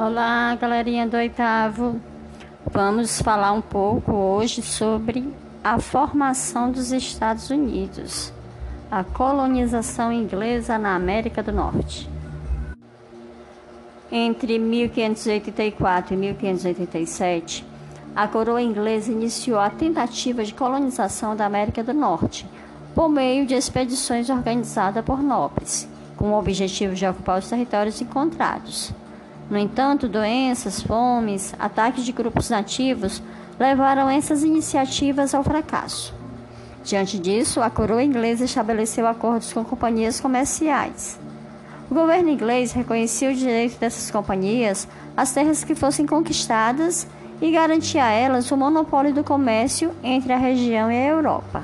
Olá, galerinha do oitavo. Vamos falar um pouco hoje sobre a formação dos Estados Unidos, a colonização inglesa na América do Norte. Entre 1584 e 1587, a coroa inglesa iniciou a tentativa de colonização da América do Norte por meio de expedições organizadas por nobres, com o objetivo de ocupar os territórios encontrados. No entanto, doenças, fomes, ataques de grupos nativos levaram essas iniciativas ao fracasso. Diante disso, a coroa inglesa estabeleceu acordos com companhias comerciais. O governo inglês reconhecia o direito dessas companhias às terras que fossem conquistadas e garantia a elas o monopólio do comércio entre a região e a Europa.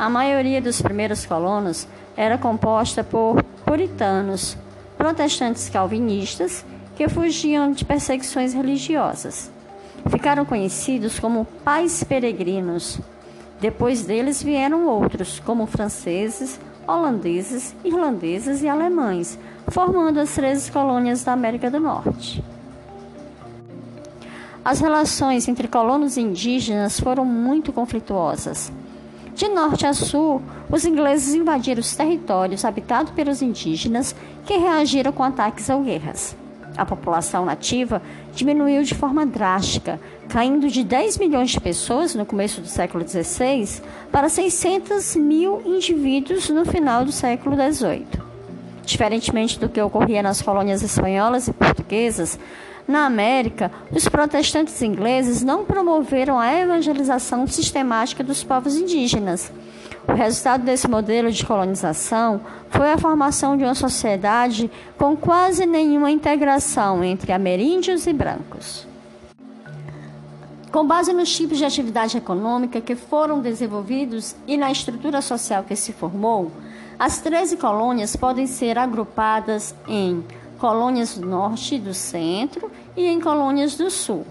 A maioria dos primeiros colonos era composta por puritanos, protestantes calvinistas que fugiam de perseguições religiosas. Ficaram conhecidos como pais peregrinos. Depois deles vieram outros, como franceses, holandeses, irlandeses e alemães, formando as 13 colônias da América do Norte. As relações entre colonos e indígenas foram muito conflituosas. De norte a sul, os ingleses invadiram os territórios habitados pelos indígenas, que reagiram com ataques ou guerras. A população nativa diminuiu de forma drástica, caindo de 10 milhões de pessoas no começo do século XVI para 600 mil indivíduos no final do século XVIII. Diferentemente do que ocorria nas colônias espanholas e portuguesas, na América, os protestantes ingleses não promoveram a evangelização sistemática dos povos indígenas. O resultado desse modelo de colonização foi a formação de uma sociedade com quase nenhuma integração entre ameríndios e brancos. Com base nos tipos de atividade econômica que foram desenvolvidos e na estrutura social que se formou, as 13 colônias podem ser agrupadas em colônias do norte e do centro e em colônias do sul.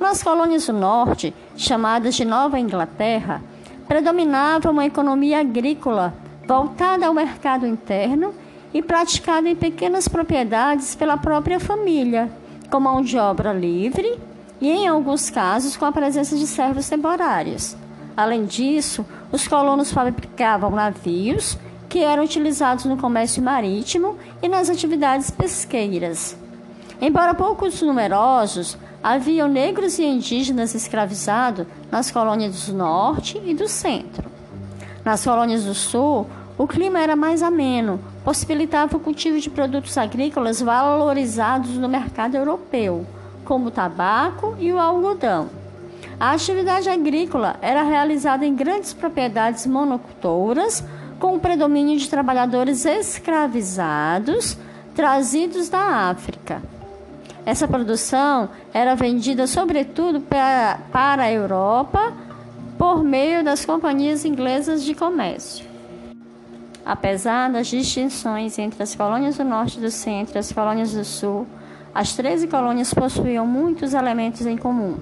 Nas colônias do norte, chamadas de Nova Inglaterra, predominava uma economia agrícola voltada ao mercado interno e praticada em pequenas propriedades pela própria família, com mão de obra livre e, em alguns casos, com a presença de servos temporários. Além disso, os colonos fabricavam navios que eram utilizados no comércio marítimo e nas atividades pesqueiras. Embora poucos numerosos, haviam negros e indígenas escravizados nas colônias do norte e do centro. Nas colônias do sul, o clima era mais ameno, possibilitava o cultivo de produtos agrícolas valorizados no mercado europeu, como o tabaco e o algodão. A atividade agrícola era realizada em grandes propriedades monocultoras, com o predomínio de trabalhadores escravizados trazidos da África. Essa produção era vendida sobretudo para, para a Europa por meio das companhias inglesas de comércio. Apesar das distinções entre as colônias do norte e do centro e as colônias do sul, as 13 colônias possuíam muitos elementos em comum: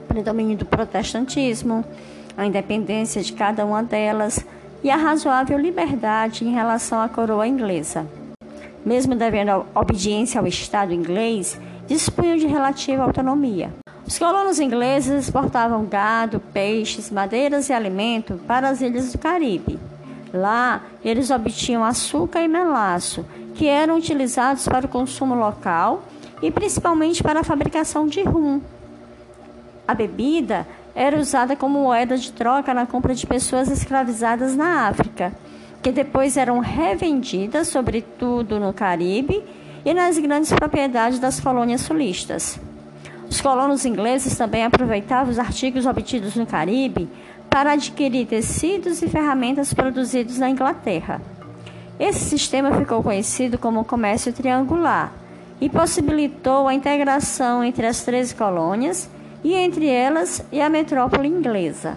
o predomínio do protestantismo, a independência de cada uma delas, e a razoável liberdade em relação à coroa inglesa. Mesmo devendo obediência ao Estado inglês, dispunham de relativa autonomia. Os colonos ingleses exportavam gado, peixes, madeiras e alimento para as ilhas do Caribe. Lá, eles obtinham açúcar e melaço, que eram utilizados para o consumo local e principalmente para a fabricação de rum. A bebida era usada como moeda de troca na compra de pessoas escravizadas na África, que depois eram revendidas, sobretudo no Caribe e nas grandes propriedades das colônias sulistas. Os colonos ingleses também aproveitavam os artigos obtidos no Caribe para adquirir tecidos e ferramentas produzidos na Inglaterra. Esse sistema ficou conhecido como comércio triangular e possibilitou a integração entre as três colônias e entre elas e a metrópole inglesa.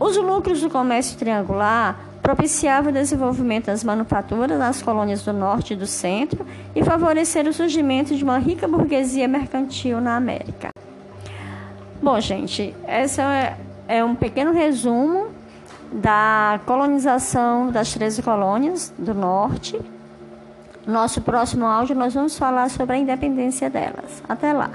Os lucros do comércio triangular propiciavam o desenvolvimento das manufaturas nas colônias do norte e do centro e favoreceram o surgimento de uma rica burguesia mercantil na América. Bom, gente, esse é, é um pequeno resumo da colonização das 13 colônias do norte. Nosso próximo áudio nós vamos falar sobre a independência delas. Até lá.